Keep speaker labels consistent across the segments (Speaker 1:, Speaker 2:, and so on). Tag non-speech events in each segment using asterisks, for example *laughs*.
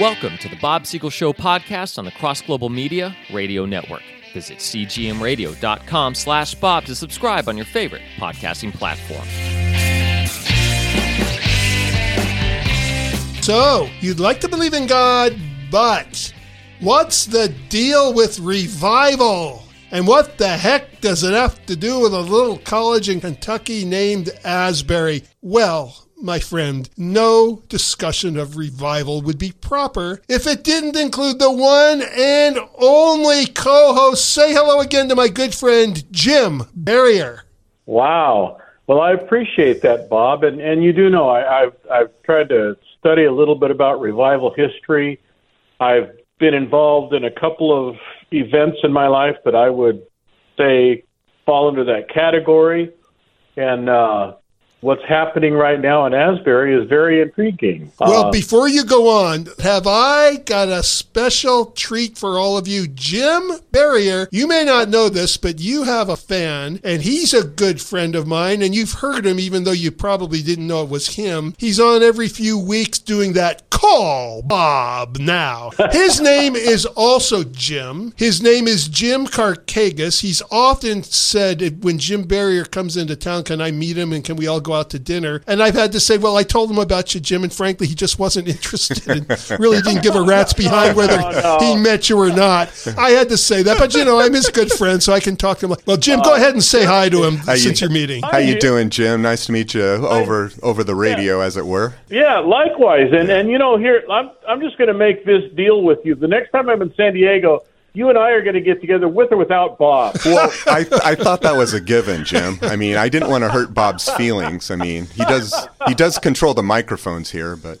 Speaker 1: Welcome to the Bob Siegel Show podcast on the Cross Global Media Radio Network. Visit cgmradio.com slash Bob to subscribe on your favorite podcasting platform.
Speaker 2: So, you'd like to believe in God, but what's the deal with revival? And what the heck does it have to do with a little college in Kentucky named Asbury? Well, my friend, no discussion of revival would be proper if it didn't include the one and only co host. Say hello again to my good friend, Jim Barrier.
Speaker 3: Wow. Well, I appreciate that, Bob. And, and you do know I, I've, I've tried to study a little bit about revival history. I've been involved in a couple of events in my life that I would say fall into that category. And uh, what's happening right now in Asbury is very intriguing.
Speaker 2: Well,
Speaker 3: Uh,
Speaker 2: before you go on, have I got a special treat for all of you? Jim Barrier, you may not know this, but you have a fan, and he's a good friend of mine, and you've heard him even though you probably didn't know it was him. He's on every few weeks doing that call Bob now. *laughs* His name is also Jim. His name is Jim Carcagas. He's often said when Jim Barrier comes into town, can I meet him and can we all go out to dinner? And I've had to say, well, I told him about you, Jim, and frankly, he just wasn't *laughs* interested and really didn't give a rat's behind whether
Speaker 3: no, no.
Speaker 2: he met you or not. *laughs* I had to say that, but you know, I'm his good friend, so I can talk to him. Well, Jim, go uh, ahead and say hi to him
Speaker 4: How you-
Speaker 2: since you're meeting.
Speaker 4: How you doing, Jim? Nice to meet you over over the radio, as it were.
Speaker 3: Yeah, likewise. And and you know, here I'm I'm just going to make this deal with you. The next time I'm in San Diego, you and I are going to get together with or without Bob. *laughs*
Speaker 4: Well, I I thought that was a given, Jim. I mean, I didn't want to hurt Bob's feelings. I mean, he does he does control the microphones here, but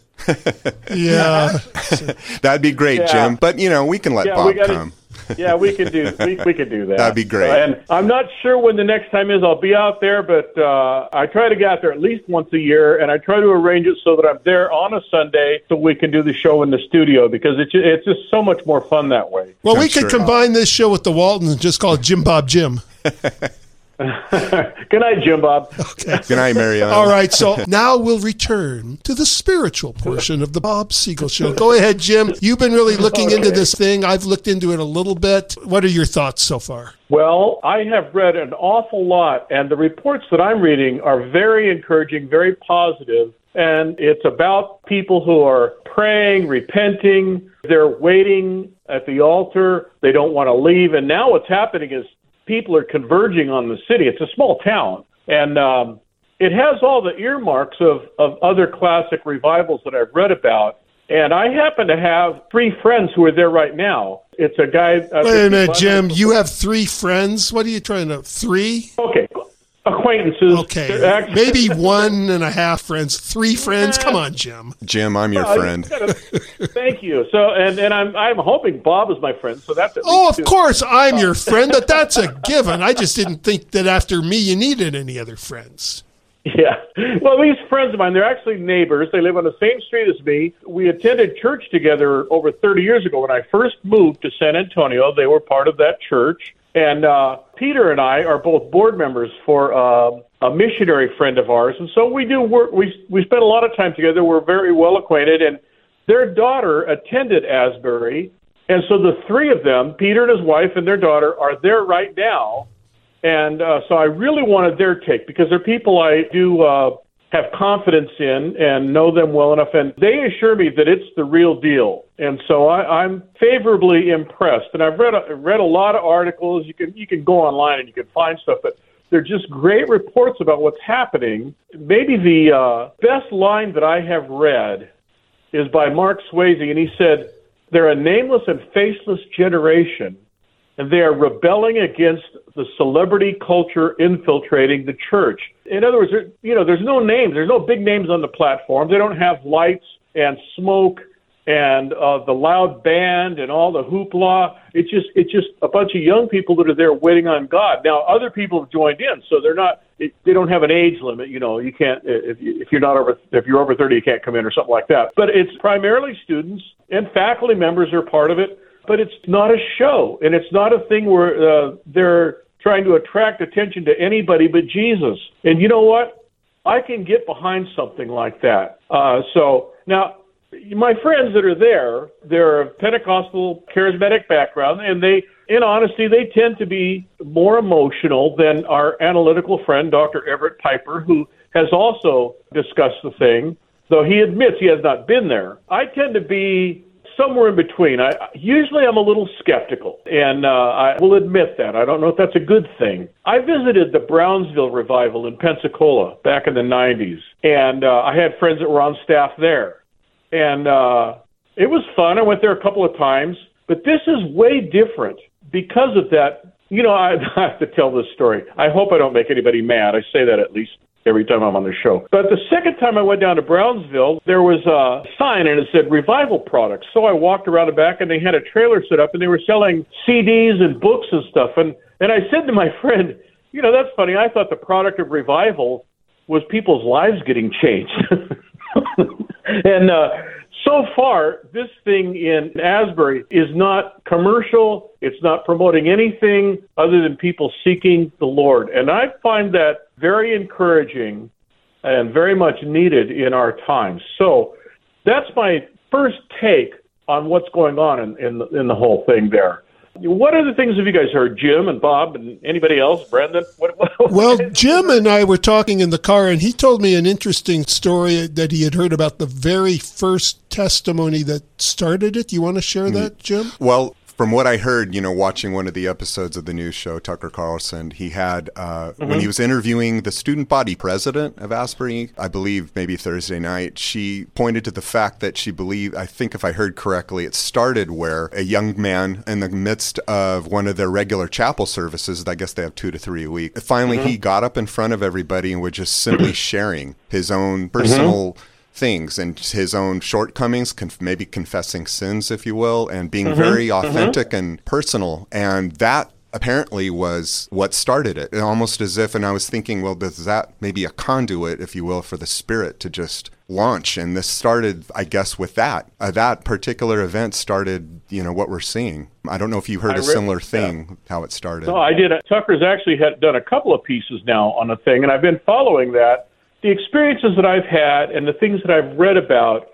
Speaker 2: Yeah. *laughs*
Speaker 4: that'd be great,
Speaker 3: Yeah.
Speaker 4: Jim. But you know, we can let
Speaker 3: Yeah,
Speaker 4: Bob
Speaker 3: gotta-
Speaker 4: come.
Speaker 3: Yeah, we could do we, we could do that.
Speaker 4: That'd be great.
Speaker 3: And I'm not sure when the next time is. I'll be out there, but uh, I try to get out there at least once a year, and I try to arrange it so that I'm there on a Sunday so we can do the show in the studio because it's it's just so much more fun that way.
Speaker 2: Well, we
Speaker 4: I'm
Speaker 2: could
Speaker 4: sure.
Speaker 2: combine this show with the Waltons and just call it Jim Bob Jim. *laughs* *laughs*
Speaker 3: Good night, Jim Bob. Okay.
Speaker 4: Good night, Mariana.
Speaker 2: All right, so *laughs* now we'll return to the spiritual portion of the Bob Siegel Show. Go ahead, Jim. You've been really looking into this thing. I've looked into it a little bit. What are your thoughts so far?
Speaker 3: Well, I have read an awful lot, and the reports that I'm reading are very encouraging, very positive, and it's about people who are praying, repenting, they're waiting at the altar, they don't want to leave, and now what's happening is people are converging on the city. It's a small town, and um, it has all the earmarks of, of other classic revivals that I've read about. And I happen to have three friends who are there right now. It's a guy. uh,
Speaker 2: Wait a minute, Jim. You have three friends. What are you trying to? Three?
Speaker 3: Okay, acquaintances.
Speaker 2: Okay.
Speaker 3: Actually-
Speaker 2: Maybe one and a half friends. Three friends? Come on, Jim.
Speaker 4: Jim, I'm your
Speaker 3: I
Speaker 4: friend.
Speaker 3: gotta- *laughs* Thank you. So, and and I'm I'm hoping Bob is my friend. So that's at
Speaker 2: Oh, of
Speaker 3: two.
Speaker 2: course, I'm your friend, but that's a given. I just didn't think that after me you needed any other friends.
Speaker 3: Yeah. Well, these friends of mine, they're actually neighbors. They live on the same street as me. We attended church together over 30 years ago. When I first moved to San Antonio, they were part of that church. And uh, Peter and I are both board members for uh, a missionary friend of ours, and so we do work. We we spend a lot of time together. We're very well acquainted, and their daughter attended Asbury, and so the three of them, Peter and his wife and their daughter, are there right now. And uh, so I really wanted their take because they're people I do uh, have confidence in and know them well enough. And they assure me that it's the real deal. And so I, I'm favorably impressed. And I've read a, read a lot of articles. You can you can go online and you can find stuff, but they're just great reports about what's happening. Maybe the uh, best line that I have read is by Mark Swayze, and he said, "They're a nameless and faceless generation." and they are rebelling against the celebrity culture infiltrating the church. In other words, you know, there's no names, there's no big names on the platform. They don't have lights and smoke and uh, the loud band and all the hoopla. It's just it's just a bunch of young people that are there waiting on God. Now, other people have joined in, so they're not. It, they don't have an age limit. You know, you can't if you, if you're not over if you're over 30, you can't come in or something like that. But it's primarily students and faculty members are part of it but it's not a show, and it's not a thing where uh, they're trying to attract attention to anybody but Jesus. And you know what? I can get behind something like that. Uh, so now my friends that are there, they're of Pentecostal charismatic background, and they, in honesty, they tend to be more emotional than our analytical friend, Dr. Everett Piper, who has also discussed the thing, though he admits he has not been there. I tend to be somewhere in between. I usually I'm a little skeptical, and uh, I will admit that. I don't know if that's a good thing. I visited the Brownsville revival in Pensacola back in the '90s, and uh, I had friends that were on staff there, and uh, it was fun. I went there a couple of times, but this is way different because of that. You know, I, *laughs* I have to tell this story. I hope I don't make anybody mad. I say that at least every time I'm on the show. But the second time I went down to Brownsville, there was a sign and it said revival products. So I walked around the back and they had a trailer set up and they were selling CDs and books and stuff. And and I said to my *laughs* friend, you know, that's funny. I thought the product of revival was people's lives getting changed. *laughs* and uh so far, this thing in Asbury is not commercial. It's not promoting anything other than people seeking the Lord. And I find that very encouraging and very much needed in our times. So that's my first take on what's going on in, in, in the whole thing there. What other things have you guys heard, Jim and Bob and anybody else, Brendan? What,
Speaker 2: what, well, *laughs* Jim and I were talking in the car, and he told me an interesting story that he had heard about the very first testimony that started it. You want to share hmm. that, Jim?
Speaker 4: Well, from what I heard, you know, watching one of the episodes of the news show, Tucker Carlson, he had uh, mm-hmm. when he was interviewing the student body president of Asbury, I believe maybe Thursday night, she pointed to the fact that she believed, I think if I heard correctly, it started where a young man in the midst of one of their regular chapel services, I guess they have two to three a week, finally mm-hmm. he got up in front of everybody and was just simply *clears throat* sharing his own personal. Mm-hmm things and his own shortcomings, conf- maybe confessing sins, if you will, and being mm-hmm. very mm-hmm. authentic mm-hmm. and personal. And that apparently was what started it. Almost as if, and I was thinking, well, does that maybe a conduit, if you will, for the spirit to just launch? And this started, I guess, with that. Uh, that particular event started, you know, what we're seeing. I don't know if you heard I a similar thing, yeah. how it started.
Speaker 3: No, I did. Tucker's actually had done a couple of pieces now on a thing, and I've been following that the experiences that I've had and the things that I've read about,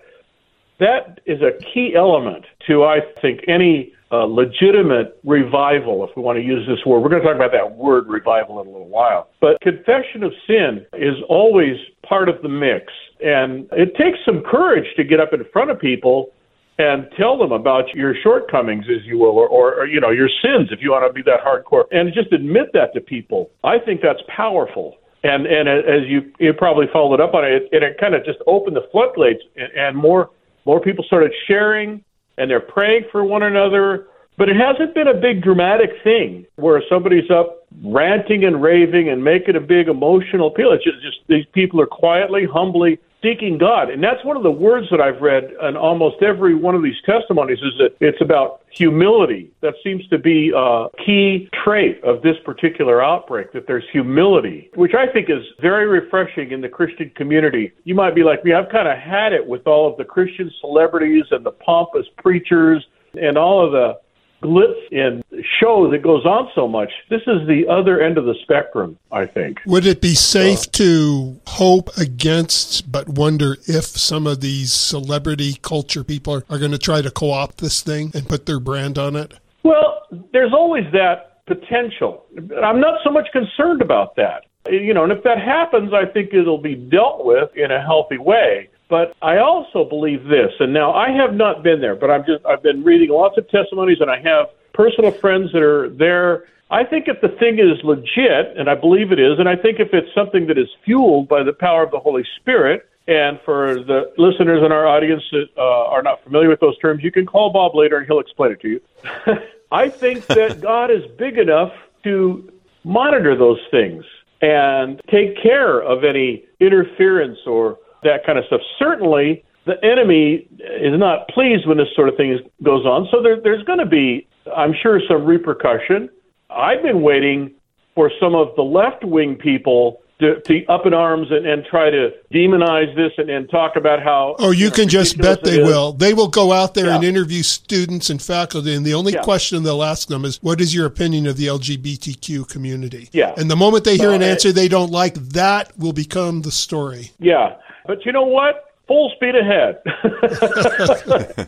Speaker 3: that is a key element to, I think, any uh, legitimate revival, if we want to use this word. We're going to talk about that word revival in a little while. But confession of sin is always part of the mix. And it takes some courage to get up in front of people and tell them about your shortcomings, as you will, or, or, or, you know your sins, if you want to be that hardcore, and just admit that to people. I think that's powerful and and as you you probably followed up on it, it, it kind of just opened the floodgates, and, and more more people started sharing, and they're praying for one another. But it hasn't been a big dramatic thing where somebody's up ranting and raving and making a big emotional appeal. It's just, just these people are quietly, humbly seeking God. And that's one of the words that I've read in almost every one of these testimonies is that it's about humility. That seems to be a key trait of this particular outbreak, that there's humility, which I think is very refreshing in the Christian community. You might be like me, I've kind of had it with all of the Christian celebrities and the pompous preachers and all of the glitz and show that goes on so much. This is the other end of the spectrum, I think.
Speaker 2: Would it be safe uh, to hope against, but wonder if some of these celebrity culture people are, are going to try to co opt this thing and put their brand on it?
Speaker 3: Well, there's always that potential. I'm not so much concerned about that. You know, and if that happens, I think it'll be dealt with in a healthy way. But I also believe this, and now I have not been there, but I'm just I've been reading lots of testimonies, and I have personal friends that are there. I think if the thing is legit, and I believe it is, and I think if it's something that is fueled by the power of the Holy Spirit, and for the listeners in our audience that uh, are not familiar with those terms, you can call Bob later and he'll explain it to you. *laughs* I think that God is big enough to monitor those things and take care of any interference or that kind of stuff. Certainly, the enemy is not pleased when this sort of thing goes on. So there, there's going to be, I'm sure, some repercussion. I've been waiting for some of the left wing people to, to up in arms and, and try to demonize this and, and talk about how.
Speaker 2: Oh, you, you know, can just bet they will. They will go out there yeah. and interview students and faculty, and the only yeah. question they'll ask them is, "What is your opinion of the LGBTQ community?"
Speaker 3: Yeah.
Speaker 2: And the moment they hear an answer they don't like, that will become the story.
Speaker 3: Yeah. But you know what? full speed ahead. *laughs* *laughs*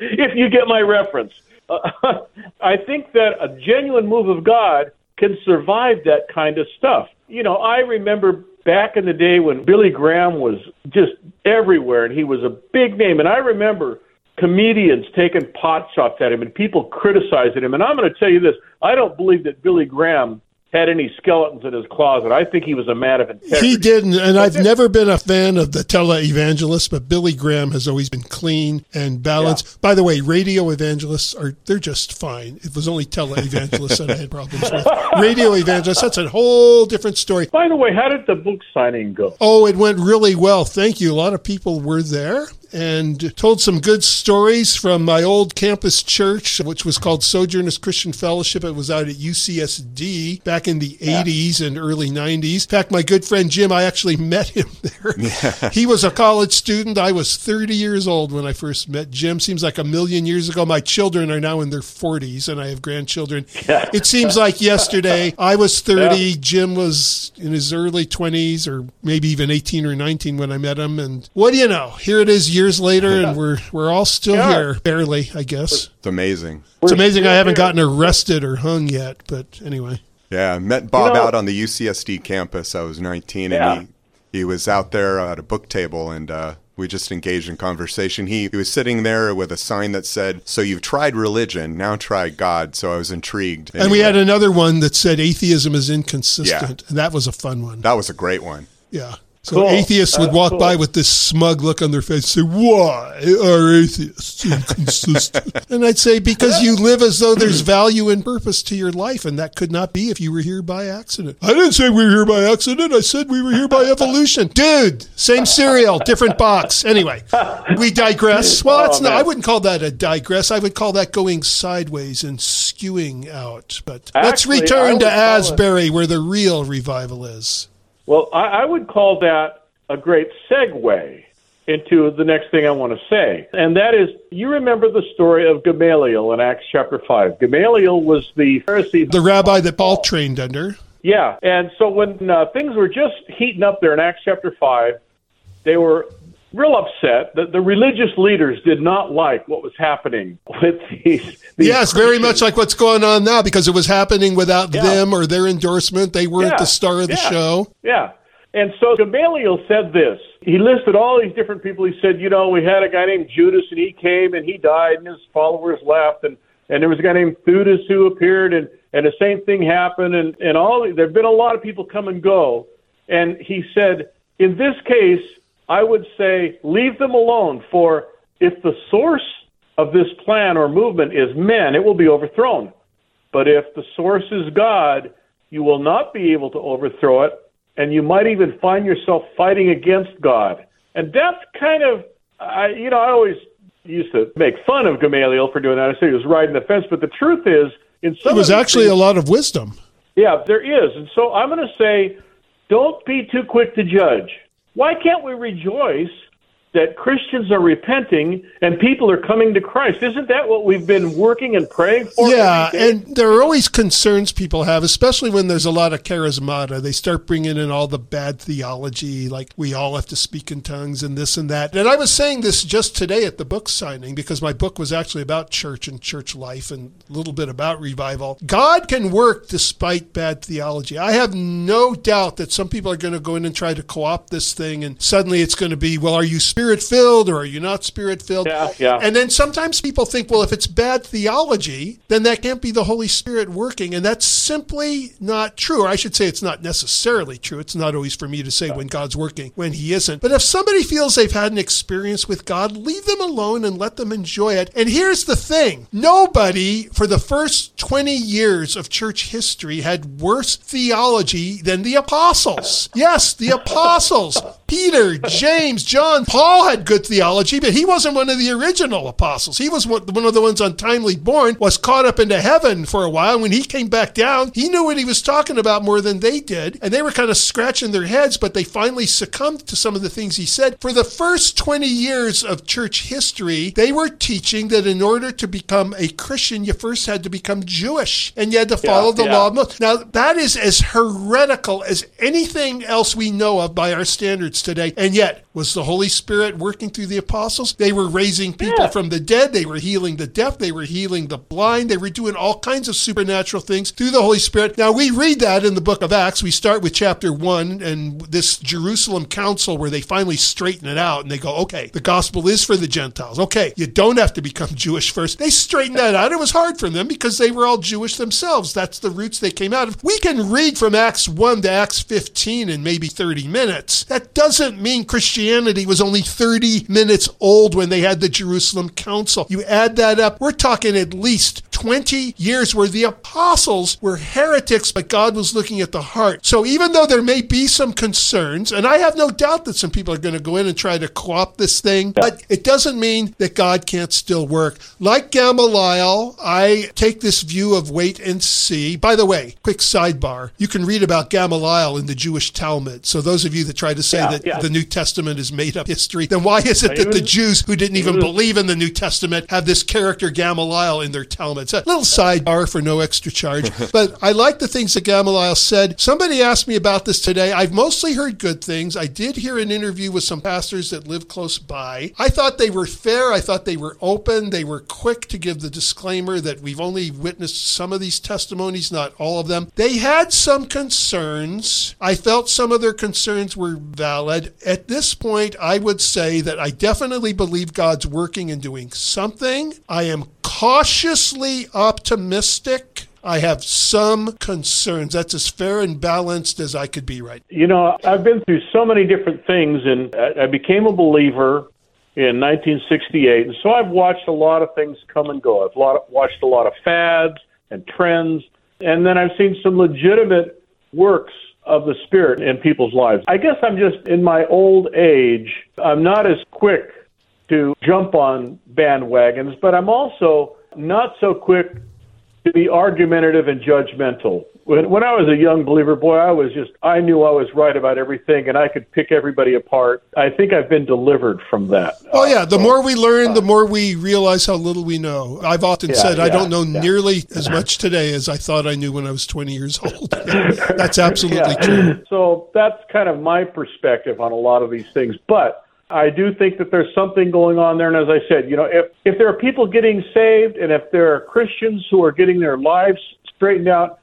Speaker 3: if you get my reference. *laughs* I think that a genuine move of God can survive that kind of stuff. You know, I remember back in the day when Billy Graham was just everywhere and he was a big name. And I remember comedians taking pot shots at him and people criticizing him. And I'm going to tell you this I don't believe that Billy Graham had any skeletons in his closet. I think he was a man of integrity.
Speaker 2: He didn't, and I've never been a fan of the televangelist, but Billy Graham has always been clean and balanced. Yeah. By the way, radio evangelists are they're just fine. It was only televangelists that I had problems with. *laughs* Radio evangelists, that's a whole different story.
Speaker 3: By the way, how did the book signing go?
Speaker 2: Oh, it went really well. Thank you. A lot of people were there and told some good stories from my old campus church, which was called Sojourners Christian Fellowship. It was out at UCSD back in the yeah. 80s and early 90s. In fact, my good friend Jim, I actually *laughs* met him there. Yeah. He was a college student. I was 30 years old when I first met Jim. Seems like a million years ago. My children are now in their 40s, and I have grandchildren. Yeah. It seems like yesterday. *laughs* I was 30. Jim was in his early 20s, or maybe even 18 or 19 when I met him. And what do you know? Here it is years later, and we're we're all still yeah. here, barely, I guess.
Speaker 4: It's amazing.
Speaker 2: It's amazing I haven't gotten arrested or hung yet, but anyway.
Speaker 4: Yeah, I met Bob you know, out on the UCSD campus. I was 19, yeah. and he he was out there at a book table, and uh, we just engaged in conversation. He, he was sitting there with a sign that said, So you've tried religion, now try God. So I was intrigued.
Speaker 2: Anyway. And we had another one that said, Atheism is inconsistent. Yeah. And that was a fun one.
Speaker 4: That was a great one.
Speaker 2: Yeah. So cool. atheists would walk cool. by with this smug look on their face and say, Why are atheists inconsistent? *laughs* and I'd say, Because you live as though there's value and purpose to your life, and that could not be if you were here by accident. I didn't say we were here by accident. I said we were here by evolution. Dude, same cereal, different box. Anyway, we digress. Well, that's oh, not, I wouldn't call that a digress. I would call that going sideways and skewing out. But Actually, let's return to Asbury, where the real revival is.
Speaker 3: Well, I, I would call that a great segue into the next thing I want to say. And that is, you remember the story of Gamaliel in Acts chapter 5. Gamaliel was the Pharisee.
Speaker 2: The rabbi that Paul trained under.
Speaker 3: Yeah. And so when uh, things were just heating up there in Acts chapter 5, they were real upset that the religious leaders did not like what was happening with these. these
Speaker 2: yes, very much like what's going on now because it was happening without yeah. them or their endorsement. They weren't yeah. the star of the
Speaker 3: yeah.
Speaker 2: show.
Speaker 3: Yeah. And so Gamaliel said this. He listed all these different people. He said, you know, we had a guy named Judas and he came and he died and his followers left and and there was a guy named Theudas who appeared and and the same thing happened and and all there've been a lot of people come and go. And he said, in this case, I would say leave them alone, for if the source of this plan or movement is men, it will be overthrown. But if the source is God, you will not be able to overthrow it, and you might even find yourself fighting against God. And that's kind of, I, you know, I always used to make fun of Gamaliel for doing that. I say he was riding the fence, but the truth is, in some,
Speaker 2: it was actually things, a lot of wisdom.
Speaker 3: Yeah, there is, and so I'm going to say, don't be too quick to judge why can't we rejoice that Christians are repenting and people are coming to Christ. Isn't that what we've been working and praying for?
Speaker 2: Yeah, and there are always concerns people have, especially when there's a lot of charismata. They start bringing in all the bad theology, like we all have to speak in tongues and this and that. And I was saying this just today at the book signing because my book was actually about church and church life and a little bit about revival. God can work despite bad theology. I have no doubt that some people are going to go in and try to co opt this thing, and suddenly it's going to be, well, are you spiritual? Spirit filled or are you not spirit filled?
Speaker 3: Yeah, yeah.
Speaker 2: And then sometimes people think, well, if it's bad theology, then that can't be the Holy Spirit working. And that's simply not true. Or I should say it's not necessarily true. It's not always for me to say when God's working, when He isn't. But if somebody feels they've had an experience with God, leave them alone and let them enjoy it. And here's the thing nobody for the first 20 years of church history had worse theology than the apostles. Yes, the apostles. Peter, James, John, Paul had good theology, but he wasn't one of the original apostles. He was one of the ones untimely born, was caught up into heaven for a while. When he came back down, he knew what he was talking about more than they did. And they were kind of scratching their heads, but they finally succumbed to some of the things he said. For the first 20 years of church history, they were teaching that in order to become a Christian, you first had to become Jewish and you had to follow yeah, the yeah. law of Moses. Now, that is as heretical as anything else we know of by our standards today. And yet, was the Holy Spirit Spirit working through the apostles. They were raising people
Speaker 3: Yeah.
Speaker 2: from the dead. They were healing the deaf. They were healing the blind. They were doing all kinds of supernatural things through the Holy Spirit. Now, we read that in the book of Acts. We start with chapter one and this Jerusalem council where they finally straighten it out and they go, okay, the gospel is for the Gentiles. Okay, you don't have to become *laughs* Jewish first. They straightened that out. It was hard for them because they were all Jewish themselves. That's the roots they came out of. We can read from Acts 1 to Acts 15 in maybe 30 minutes. That doesn't mean Christianity was only 30 minutes old when they had the Jerusalem Council. You add that up, we're talking at least 20 years where the apostles were heretics, but God was looking at the heart. So even though there may be some concerns, and I have no doubt that some people are going to go in and try to co opt this thing, but it doesn't mean that God can't still work. Like Gamaliel, I take this view of wait and see. By the way, quick sidebar you can read about Gamaliel in the Jewish Talmud. So those of you that try to say
Speaker 3: Yeah,
Speaker 2: that
Speaker 3: yeah.
Speaker 2: the New Testament is made up history, then why is it that the Jews who didn't even believe in the New Testament have this character Gamaliel in their Talmud? It's a little sidebar for no extra charge. *laughs* but I like the things that Gamaliel said. Somebody asked me about this today. I've mostly heard good things. I did hear an interview with some pastors that live close by. I thought they were fair. I thought they were open. They were quick to give the disclaimer that we've only witnessed some of these testimonies, not all of them. They had some concerns. I felt some of their concerns were valid. At this point, I would say that I definitely believe God's working and doing something. I am cautiously optimistic. I have some concerns. That's as fair and balanced as I could be right
Speaker 3: You know, I've been through so many different things, and I became a believer in 1968, and so I've watched a lot of things come and go. I've watched a lot of fads and trends, and then I've seen some legitimate works of the Spirit in people's lives. I guess I'm just in my old age, I'm not as quick to jump on bandwagons, but I'm also not so quick to be argumentative and judgmental. When, when I was a young believer, boy, I was just, I knew I was right about everything and I could pick everybody apart. I think I've been delivered from that.
Speaker 2: Oh yeah, the uh, more we learn, the uh, more we realize how little we know. I've often
Speaker 3: Yeah,
Speaker 2: said I don't know
Speaker 3: yeah.
Speaker 2: nearly *laughs* as much today as I thought I knew when I was 20 years old. *laughs* That's absolutely true.
Speaker 3: So that's kind of my perspective on a lot of these things. But I do think that there's something going on there. And as I said, you know, if, if there are people getting saved and if there are Christians who are getting their lives straightened out,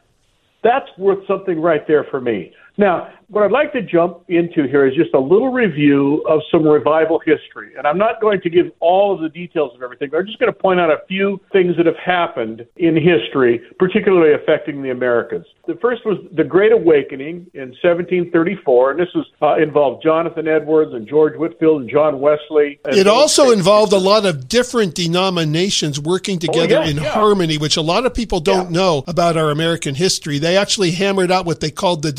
Speaker 3: that's worth something right there for me. Now, what I'd like to jump into here is just a little review of some revival history. And I'm not going to give all of the details of everything, but I'm just going to point out a few things that have happened in history, particularly affecting the Americas. The first was the Great Awakening in 1734, and this was uh, involved Jonathan Edwards and George Whitefield and John Wesley. and
Speaker 2: It also involved a lot of different denominations working together
Speaker 3: yeah,
Speaker 2: in
Speaker 3: yeah.
Speaker 2: harmony, which a lot of people don't know about our American history. They actually hammered out what they called the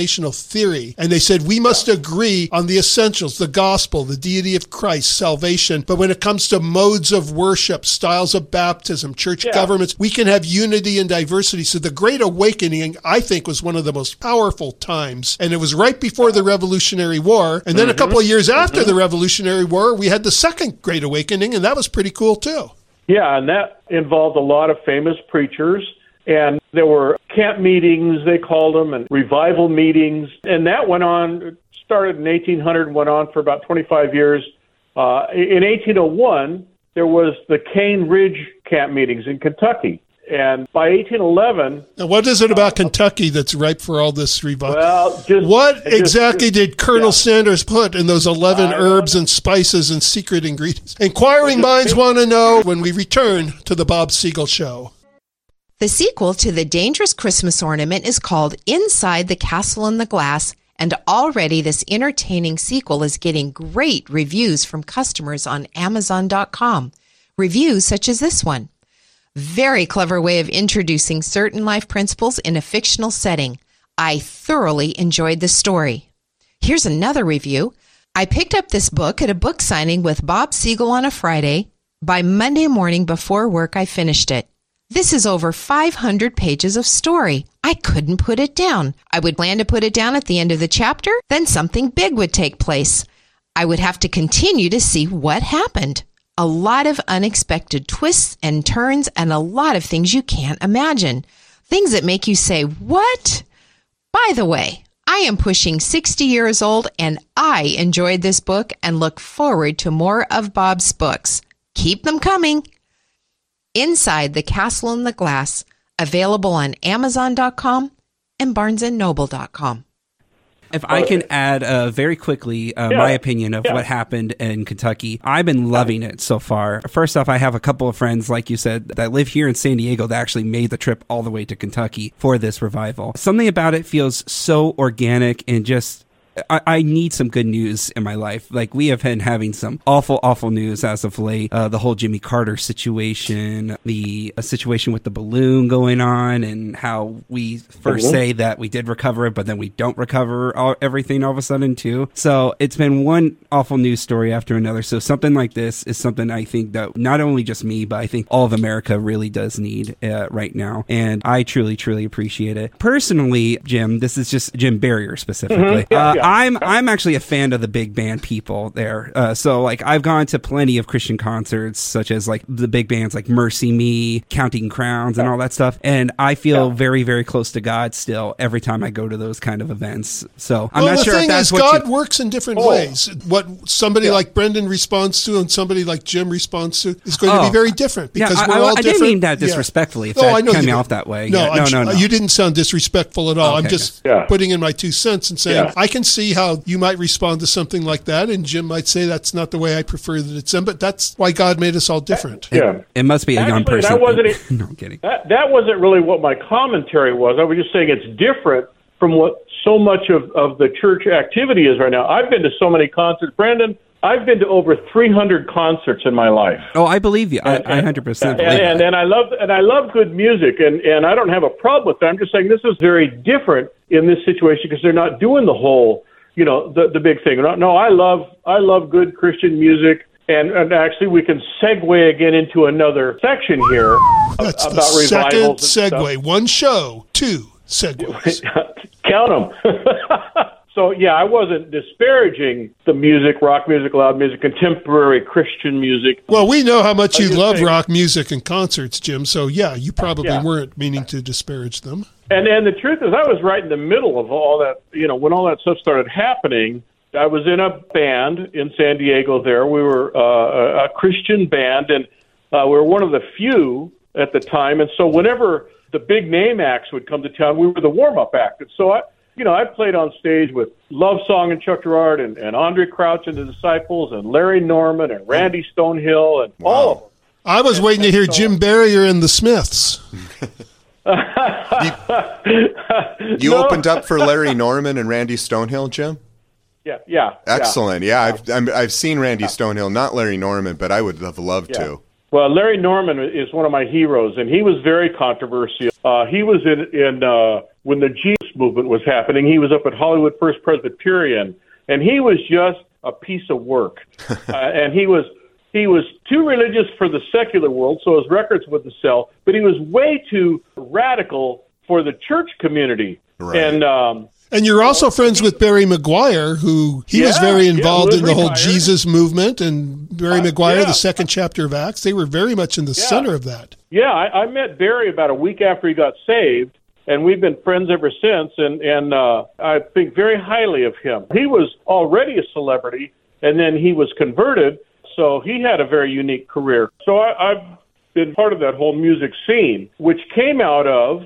Speaker 2: denominational theory, and they said we must agree on the essentials, the gospel, the deity of Christ, salvation. But when it comes to modes of worship, styles of baptism, church
Speaker 3: Yeah.
Speaker 2: governments, we can have unity and diversity. So the Great Awakening, I think, was one of the most powerful times, and it was right before the Revolutionary War, and then a mm-hmm. couple of years after the mm-hmm. Revolutionary War, we had the Second Great Awakening, and that was pretty cool too.
Speaker 3: Yeah, and that involved a lot of famous preachers. And there were camp meetings, they called them, and revival meetings. And that went on, it started in 1800 and went on for about 25 years. Uh, in 1801, there was the Cane Ridge camp meetings in Kentucky. And by 1811,
Speaker 2: Now, what is it about Kentucky that's ripe for all this revival?
Speaker 3: well, just
Speaker 2: what
Speaker 3: just-
Speaker 2: exactly did Colonel
Speaker 3: yeah.
Speaker 2: Sanders put in those 11
Speaker 3: I
Speaker 2: herbs and spices and secret ingredients? Inquiring minds want to know when we return to the Bob Siegel Show.
Speaker 5: The sequel to the dangerous Christmas ornament is called Inside the Castle in the Glass, and already this entertaining sequel is getting great reviews from customers on Amazon.com. Reviews such as this one. Very clever way of introducing certain life principles in a fictional setting. I thoroughly enjoyed the story. Here's another review. I picked up this book at a book signing with Bob Siegel on a Friday. By Monday morning before work, I finished it. This is over 500 pages of story. I couldn't put it down. I would plan to put it down at the end of the chapter, then something big would take place. I would have to continue to see what happened. A lot of unexpected twists and turns, and a lot of things you can't imagine. Things that make you say, What? By the way, I am pushing 60 years old and I enjoyed this book and look forward to more of Bob's books. Keep them coming. Inside the Castle in the Glass, available on Amazon.com and BarnesandNoble.com.
Speaker 6: If I can add uh, very quickly uh,
Speaker 3: Yeah.
Speaker 6: my opinion of
Speaker 3: Yeah.
Speaker 6: what happened in Kentucky, I've been loving it so far. First off, I have a couple of friends, like you said, that live here in San Diego that actually made the trip all the way to Kentucky for this revival. Something about it feels so organic and just. I, I need some good news in my life. Like we have been having some awful, awful news as of late. Uh, the whole Jimmy Carter situation, the uh, situation with the balloon going on, and how we 1st say that we did recover it, but then we don't recover all, everything all of a sudden too. So it's been one awful news story after another. So something like this is something I think that not only just me, but I think all of America really does need uh, right now. And I truly, truly appreciate it. Personally, Jim, this is just Jim Barrier specifically.
Speaker 3: Yeah,
Speaker 6: uh,
Speaker 3: yeah.
Speaker 6: I'm I'm actually a fan of the big band people there. Uh, so like I've gone to plenty of Christian concerts, such as like the big bands like Mercy Me, Counting Crowns, and all that stuff. And I feel very very close to God still every time I go to those kind of events. So I'm
Speaker 2: well,
Speaker 6: not
Speaker 2: the
Speaker 6: sure if that's
Speaker 2: is,
Speaker 6: what
Speaker 2: God
Speaker 6: you.
Speaker 2: works in different
Speaker 3: Oh.
Speaker 2: ways. What somebody like Brendan responds to and somebody like Jim responds to is going to
Speaker 6: Oh.
Speaker 2: be very different
Speaker 6: Yeah,
Speaker 2: because
Speaker 6: I-
Speaker 2: we're
Speaker 6: I-
Speaker 2: all
Speaker 6: I didn't
Speaker 2: different.
Speaker 6: mean that
Speaker 2: Yeah.
Speaker 6: disrespectfully, if
Speaker 2: Oh,
Speaker 6: that
Speaker 2: I know
Speaker 6: came
Speaker 2: you
Speaker 6: off
Speaker 2: didn't.
Speaker 6: that way.
Speaker 2: No,
Speaker 6: Yeah, no,
Speaker 2: I'm-
Speaker 6: no, no.
Speaker 2: you didn't sound disrespectful at all. I'm just.
Speaker 3: Yeah.
Speaker 2: putting in my two cents and saying
Speaker 3: Yeah.
Speaker 2: I can see how you might respond to something like that, and Jim might say that's not the way I prefer that it's done. But that's why God made us all different.
Speaker 3: Yeah.
Speaker 6: It must be a young person.
Speaker 3: that wasn't *laughs*
Speaker 6: no, I'm kidding.
Speaker 3: That that wasn't really what my commentary was. I was just saying it's different from what so much of, of the church activity is right now. I've been to so many concerts. Brandon, I've been to over 300 concerts in my life.
Speaker 6: Oh, I believe you. I, I 100%
Speaker 3: and,
Speaker 6: believe
Speaker 3: and,
Speaker 6: that.
Speaker 3: and I love and I love good music, and and I don't have a problem with that. I'm just saying this is very different in this situation because they're not doing the whole, you know, the the big thing. No, no, I love I love good Christian music. And, and actually, we can segue again into another section here
Speaker 2: That's the
Speaker 3: about
Speaker 2: second
Speaker 3: revivals. and stuff.
Speaker 2: segue. One show, two segues. *laughs*
Speaker 3: Count them. *laughs* so yeah, I wasn't disparaging the music, rock music, loud music, contemporary Christian music.
Speaker 2: Well, we know how much you love
Speaker 3: saying.
Speaker 2: rock music and concerts, Jim. So yeah, you probably
Speaker 3: Yeah.
Speaker 2: weren't meaning to disparage them.
Speaker 3: And and the truth is, I was right in the middle of all that. You know, when all that stuff started happening, I was in a band in San Diego. There, we were uh, a- a Christian band, and uh, we were one of the few at the time. And so, whenever the big name acts would come to town, we were the warm up act. And so, I, you know, I played on stage with Love Song and Chuck Girard, and, and Andraé Crouch and the Disciples, and Larry Norman, and Randy Stonehill, and all of them.
Speaker 2: I was waiting to hear Jim Barrier and the Smiths. *laughs*
Speaker 4: You
Speaker 3: No.
Speaker 4: opened up for Larry *laughs* Norman and Randy Stonehill, Jim.
Speaker 3: Yeah, yeah, yeah.
Speaker 4: Excellent. Yeah, I've I'm, I've seen Randy Stonehill, not Larry Norman, but I would have loved
Speaker 3: Yeah.
Speaker 4: to.
Speaker 3: Well, Larry Norman is one of my heroes, and he was very controversial. Uh, he was in in uh, when the Jesus movement was happening. He was up at Hollywood First Presbyterian, and he was just a piece of work. *laughs* uh, and he was he was too religious for the secular world, so his records wouldn't sell. But he was way too radical for the church community.
Speaker 4: Right.
Speaker 3: And um,
Speaker 2: And you're also friends with Barry McGuire, who he was very involved
Speaker 3: who
Speaker 2: in
Speaker 3: was
Speaker 2: the whole. Jesus movement. And Barry
Speaker 3: Uh,
Speaker 2: McGuire,
Speaker 3: yeah.
Speaker 2: the second chapter of Acts, they were very much in the
Speaker 3: Yeah.
Speaker 2: center of that.
Speaker 3: Yeah, I, I met Barry about a week after he got saved, and we've been friends ever since. And and uh, I think very highly of him. He was already a celebrity, and then he was converted, so he had a very unique career. So I, I've been part of that whole music scene, which came out of.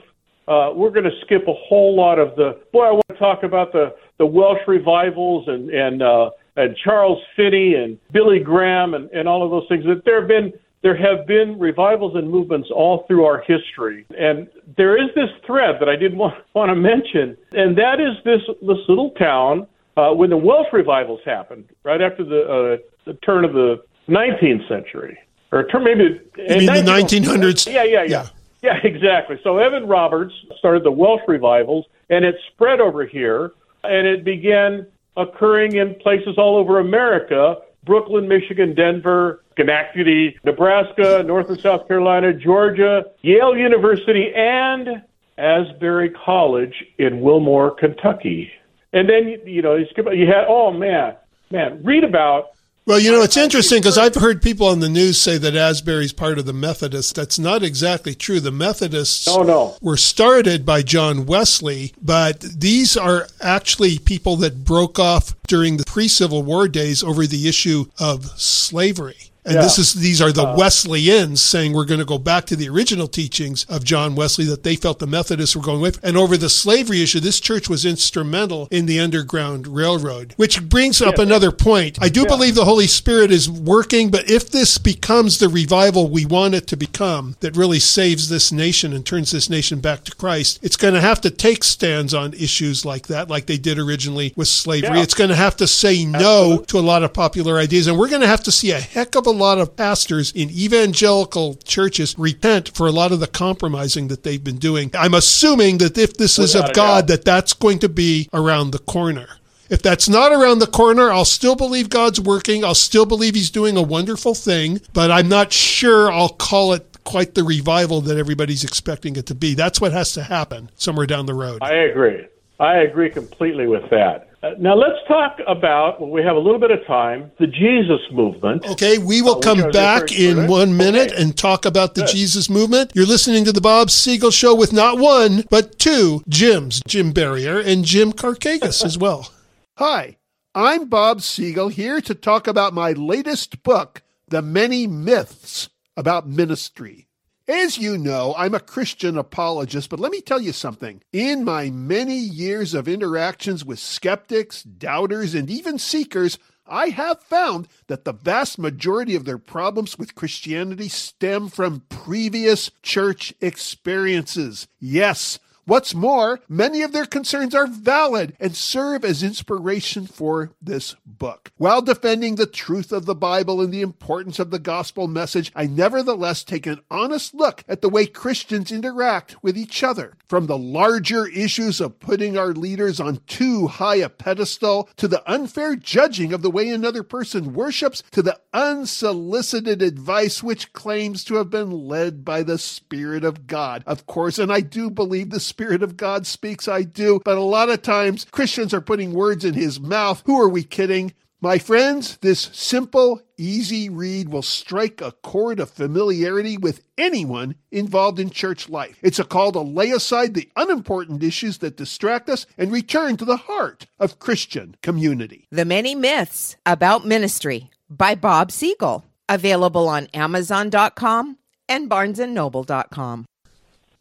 Speaker 3: Uh, we're going to skip a whole lot of the. Boy, I want to talk about the the Welsh revivals and and uh, and Charles Finney and Billy Graham and, and all of those things. That there have been there have been revivals and movements all through our history, and there is this thread that I did want *laughs* want to mention, and that is this this little town uh, when the Welsh revivals happened right after the uh, the turn of the 19th century, or turn maybe
Speaker 2: You mean the 1900s?
Speaker 3: Yeah, yeah, yeah.
Speaker 2: Yeah.
Speaker 3: Yeah, *laughs* exactly. So Evan Roberts started the Welsh revivals, and it spread over here, and it began occurring in places all over America Brooklyn, Michigan, Denver, Schenectady, Nebraska, North and South Carolina, Georgia, Yale University, and Asbury College in Wilmore, Kentucky. And then, you know, you skip- you had, oh man, man, read about
Speaker 2: Well, you know, it's interesting because I've heard people on the news say that Asbury's part of the Methodists. That's not exactly true. The Methodists
Speaker 3: No, no.
Speaker 2: were started by John Wesley, but these are actually people that broke off during the pre-Civil War days over the issue of slavery. And
Speaker 3: Yeah.
Speaker 2: this is these are the uh, Wesleyans saying we're going to go back to the original teachings of John Wesley that they felt the Methodists were going away. from. And over the slavery issue, this church was instrumental in the Underground Railroad, which brings up another point. I do believe the Holy Spirit is working, but if this becomes the revival we want it to become, that really saves this nation and turns this nation back to Christ, it's going to have to take stands on issues like that, like they did originally with slavery.
Speaker 3: Yeah.
Speaker 2: It's going to have to say no to a lot of popular ideas, and we're going to have to see a heck of a lot of pastors in evangelical churches repent for a lot of the compromising that they've been doing. I'm assuming that if this is of God,
Speaker 3: doubt.
Speaker 2: that that's going to be around the corner. If that's not around the corner, I'll still believe God's working. I'll still believe He's doing a wonderful thing, but I'm not sure I'll call it quite the revival that everybody's expecting it to be. That's what has to happen somewhere down the road.
Speaker 3: I agree. I agree completely with that. Uh, now let's talk about. Well, we have a little bit of time. The Jesus movement.
Speaker 2: Okay, we will
Speaker 3: Oh,
Speaker 2: come back in
Speaker 3: for
Speaker 2: one minute
Speaker 3: Okay.
Speaker 2: and talk about the
Speaker 3: Good.
Speaker 2: Jesus movement. You're listening to the Bob Siegel Show with not one, but two Jims, Jim Barrier and Jim Karkagas as well. *laughs* Hi, I'm Bob Siegel here to talk about my latest book, The Many Myths About Ministry. As you know, I'm a Christian apologist, but let me tell you something. In my many years of interactions with skeptics, doubters, and even seekers, I have found that the vast majority of their problems with Christianity stem from previous church experiences. Yes, What's more, many of their concerns are valid and serve as inspiration for this book. While defending the truth of the Bible and the importance of the gospel message, I nevertheless take an honest look at the way Christians interact with each other. From the larger issues of putting our leaders on too high a pedestal, to the unfair judging of the way another person worships, to the unsolicited advice which claims to have been led by the Spirit of God. Of course, and I do believe the Spirit of God speaks, I do, but a lot of times Christians are putting words in his mouth. Who are we kidding? My friends, this simple, easy read will strike a chord of familiarity with anyone involved in church life. It's a call to lay aside the unimportant issues that distract us and return to the heart of Christian community.
Speaker 5: The Many Myths About Ministry by Bob Siegel. Available on Amazon.com and BarnesandNoble.com.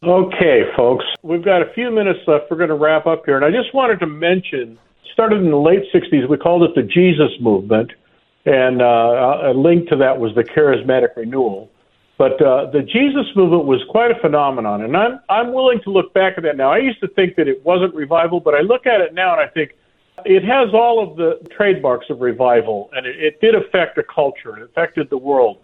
Speaker 3: Okay, folks, we've got a few minutes left. We're going to wrap up here, and I just wanted to mention. Started in the late '60s, we called it the Jesus movement, and uh, a link to that was the charismatic renewal. But uh, the Jesus movement was quite a phenomenon, and I'm I'm willing to look back at that now. I used to think that it wasn't revival, but I look at it now and I think it has all of the trademarks of revival, and it, it did affect a culture. It affected the world,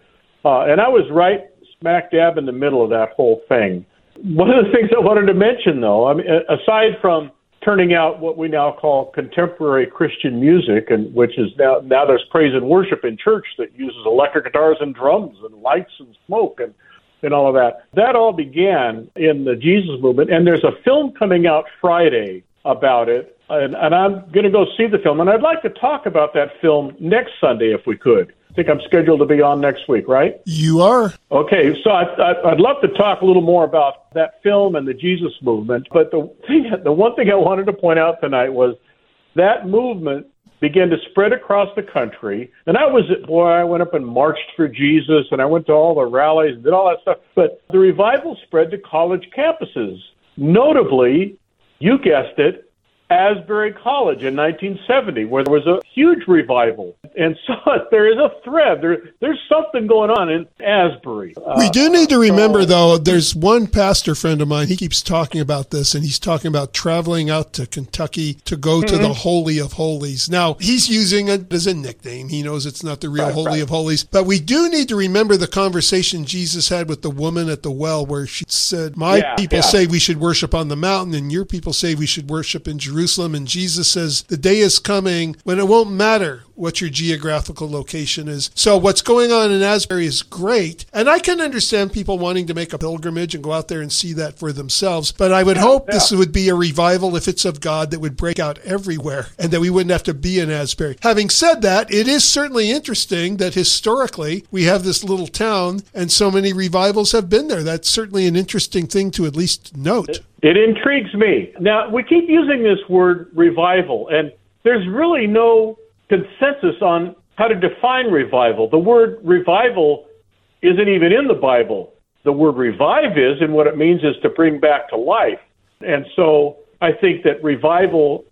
Speaker 3: uh, and I was right smack dab in the middle of that whole thing. One of the things I wanted to mention, though, I mean, aside from turning out what we now call contemporary Christian music, and which is now now there's praise and worship in church that uses electric guitars and drums and lights and smoke and and all of that. That all began in the Jesus movement, and there's a film coming out Friday about it, and, and I'm going to go see the film, and I'd like to talk about that film next Sunday if we could. I think I'm scheduled to be on next week, right?
Speaker 2: You are?
Speaker 3: Okay, so I, I'd love to talk a little more about that film and the Jesus movement. But the thing, the one thing I wanted to point out tonight was that movement began to spread across the country. And I was, boy, I went up and marched for Jesus, and I went to all the rallies and did all that stuff. But the revival spread to college campuses. Notably, you guessed it, Asbury College in 1970, where there was a huge revival. And so *laughs* there is a thread. There, there's something going on in Asbury.
Speaker 2: We
Speaker 3: Uh,
Speaker 2: do need to remember,
Speaker 3: so-
Speaker 2: though, there's one pastor friend of mine. He keeps talking about this, and he's talking about traveling out to Kentucky to go to
Speaker 3: Mm-hmm.
Speaker 2: the Holy of Holies. Now, he's using it as a nickname. He knows it's not the real
Speaker 3: Right,
Speaker 2: Holy
Speaker 3: right.
Speaker 2: of Holies. But we do need to remember the conversation Jesus had with the woman at the well, where she said, My
Speaker 3: Yeah,
Speaker 2: people
Speaker 3: yeah.
Speaker 2: say we should worship on the mountain, and your people say we should worship in Jerusalem. And Jesus says, The day is coming when it won't matter what your geographical location is. So what's going on in Asbury is great. And I can understand people wanting to make a pilgrimage and go out there and see that for themselves. But I would hope
Speaker 3: yeah.
Speaker 2: this would be a revival, if it's of God, that would break out everywhere and that we wouldn't have to be in Asbury. Having said that, it is certainly interesting that historically we have this little town and so many revivals have been there. That's certainly an interesting thing to at least note.
Speaker 3: It intrigues me. Now, we keep using this word revival, and there's really no consensus on how to define revival. The word revival isn't even in the Bible. The word revive is, and what it means is to bring back to life. And so I think that revival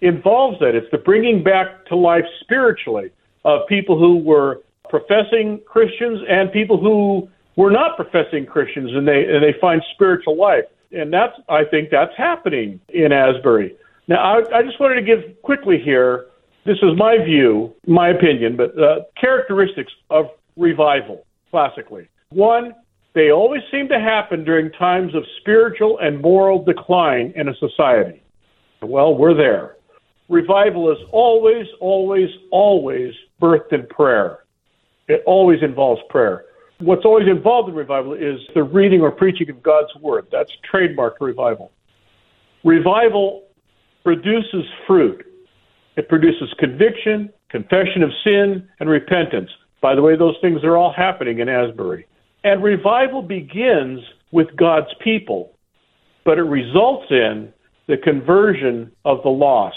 Speaker 3: involves that. It's the bringing back to life spiritually of people who were professing Christians and people who were not professing Christians and they and they find spiritual life. And that's I think that's happening in Asbury. Now I, I just wanted to give quickly here. This is my view, my opinion, but uh, characteristics of revival classically. One, they always seem to happen during times of spiritual and moral decline in a society. Well, we're there. Revival is always, always, always birthed in prayer. It always involves prayer. What's always involved in revival is the reading or preaching of God's word. That's trademark revival. Revival produces fruit. It produces conviction, confession of sin, and repentance. By the way, those things are all happening in Asbury. And revival begins with God's people, but it results in the conversion of the lost.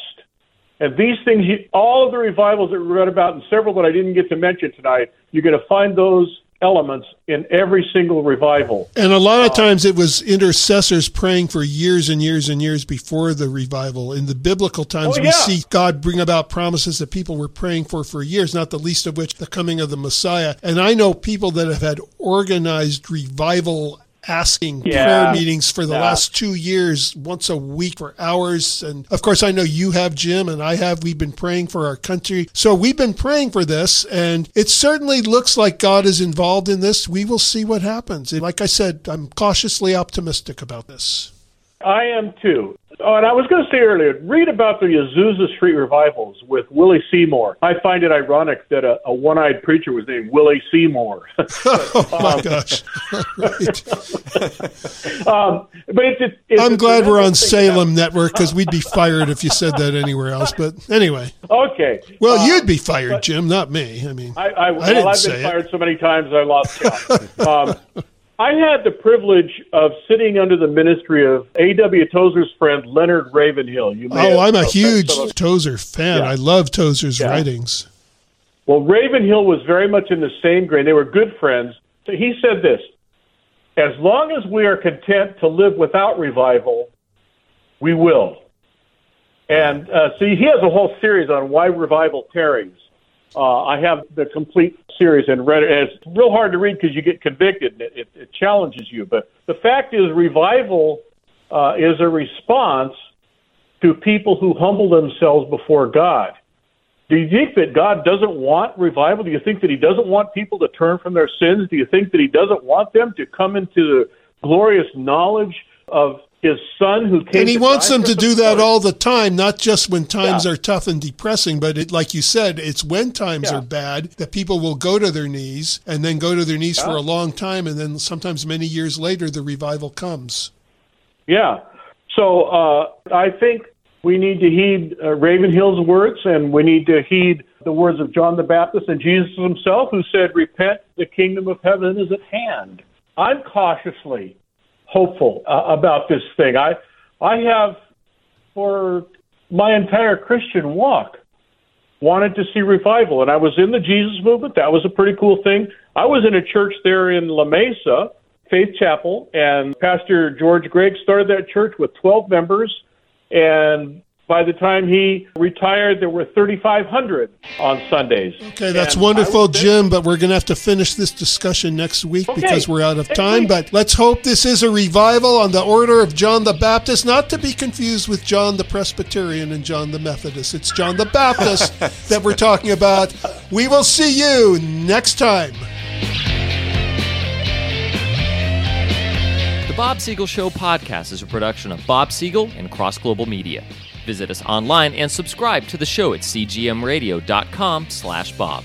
Speaker 3: And these things, all of the revivals that we read about, and several that I didn't get to mention tonight, you're going to find those elements in every single revival.
Speaker 2: And a lot of uh, times it was intercessors praying for years and years and years before the revival. In the biblical times,
Speaker 3: Oh,
Speaker 2: we see God bring about promises that people were praying for for years, not the least of which the coming of the Messiah. And I know people that have had organized revival asking
Speaker 3: Yeah.
Speaker 2: prayer meetings for the
Speaker 3: Yeah.
Speaker 2: last two years, once a week for hours. And of course, I know you have, Jim, and I have. We've been praying for our country. So we've been praying for this, and it certainly looks like God is involved in this. We will see what happens. And like I said, I'm cautiously optimistic about this.
Speaker 3: I am too. Oh, and I was going to say earlier, read about the Azusa Street revivals with Willie Seymour. I find it ironic that a, a one-eyed preacher was named Willie Seymour. *laughs*
Speaker 2: oh my gosh. *laughs*
Speaker 3: um, but it's, it's, it's
Speaker 2: I'm glad we're on
Speaker 3: tremendous thing about-
Speaker 2: Salem Network because we'd be fired if you said that anywhere else. But anyway,
Speaker 3: Okay.
Speaker 2: well,
Speaker 3: Uh,
Speaker 2: you'd be fired, Jim, not me. I mean,
Speaker 3: I, I, well,
Speaker 2: didn't
Speaker 3: I've
Speaker 2: say
Speaker 3: been
Speaker 2: it.
Speaker 3: fired so many times I lost count. *laughs* I had the privilege of sitting under the ministry of A.W. Tozer's friend Leonard Ravenhill. You may
Speaker 2: Oh, I'm a huge Tozer fan.
Speaker 3: Yeah.
Speaker 2: I love Tozer's
Speaker 3: Yeah.
Speaker 2: writings.
Speaker 3: Well, Ravenhill was very much in the same grain. They were good friends. So he said this As long as we are content to live without revival, we will. And uh, see, he has a whole series on why revival tarries. Uh, I have the complete series and read it. It's real hard to read because you get convicted and it, it, it challenges you. But the fact is, revival uh, is a response to people who humble themselves before God. Do you think that God doesn't want revival? Do you think that He doesn't want people to turn from their sins? Do you think that He doesn't want them to come into the glorious knowledge of His Son who came?
Speaker 2: And he wants them to do that all the time, not just when times
Speaker 3: Yeah.
Speaker 2: are tough and depressing, but it, like you said, it's when times
Speaker 3: Yeah.
Speaker 2: are bad that people will go to their knees and then go to their knees for a long time. And then sometimes many years later, the revival comes.
Speaker 3: Yeah. So uh, I think we need to heed uh, Ravenhill's words, and we need to heed the words of John the Baptist and Jesus himself, who said, "Repent, the kingdom of heaven is at hand." I'm cautiously hopeful uh, about this thing. I I have for my entire Christian walk wanted to see revival, and I was in the Jesus movement. That was a pretty cool thing. I was in a church there in La Mesa, Faith Chapel, and Pastor George Gregg started that church with 12 members, and by the time he retired, there were 3,500 on Sundays.
Speaker 2: Okay, that's
Speaker 3: And
Speaker 2: wonderful,
Speaker 3: was there-
Speaker 2: Jim, but we're going to have to finish this discussion next week
Speaker 3: Okay.
Speaker 2: because we're out of
Speaker 3: Next
Speaker 2: time.
Speaker 3: week.
Speaker 2: But let's hope this is a revival on the order of John the Baptist, not to be confused with John the Presbyterian and John the Methodist. It's John the Baptist *laughs* that we're talking about. We will see you next time.
Speaker 1: The Bob Siegel Show podcast is a production of Bob Siegel and Cross Global Media. Visit us online and subscribe to the show at cgmradio.com slash Bob.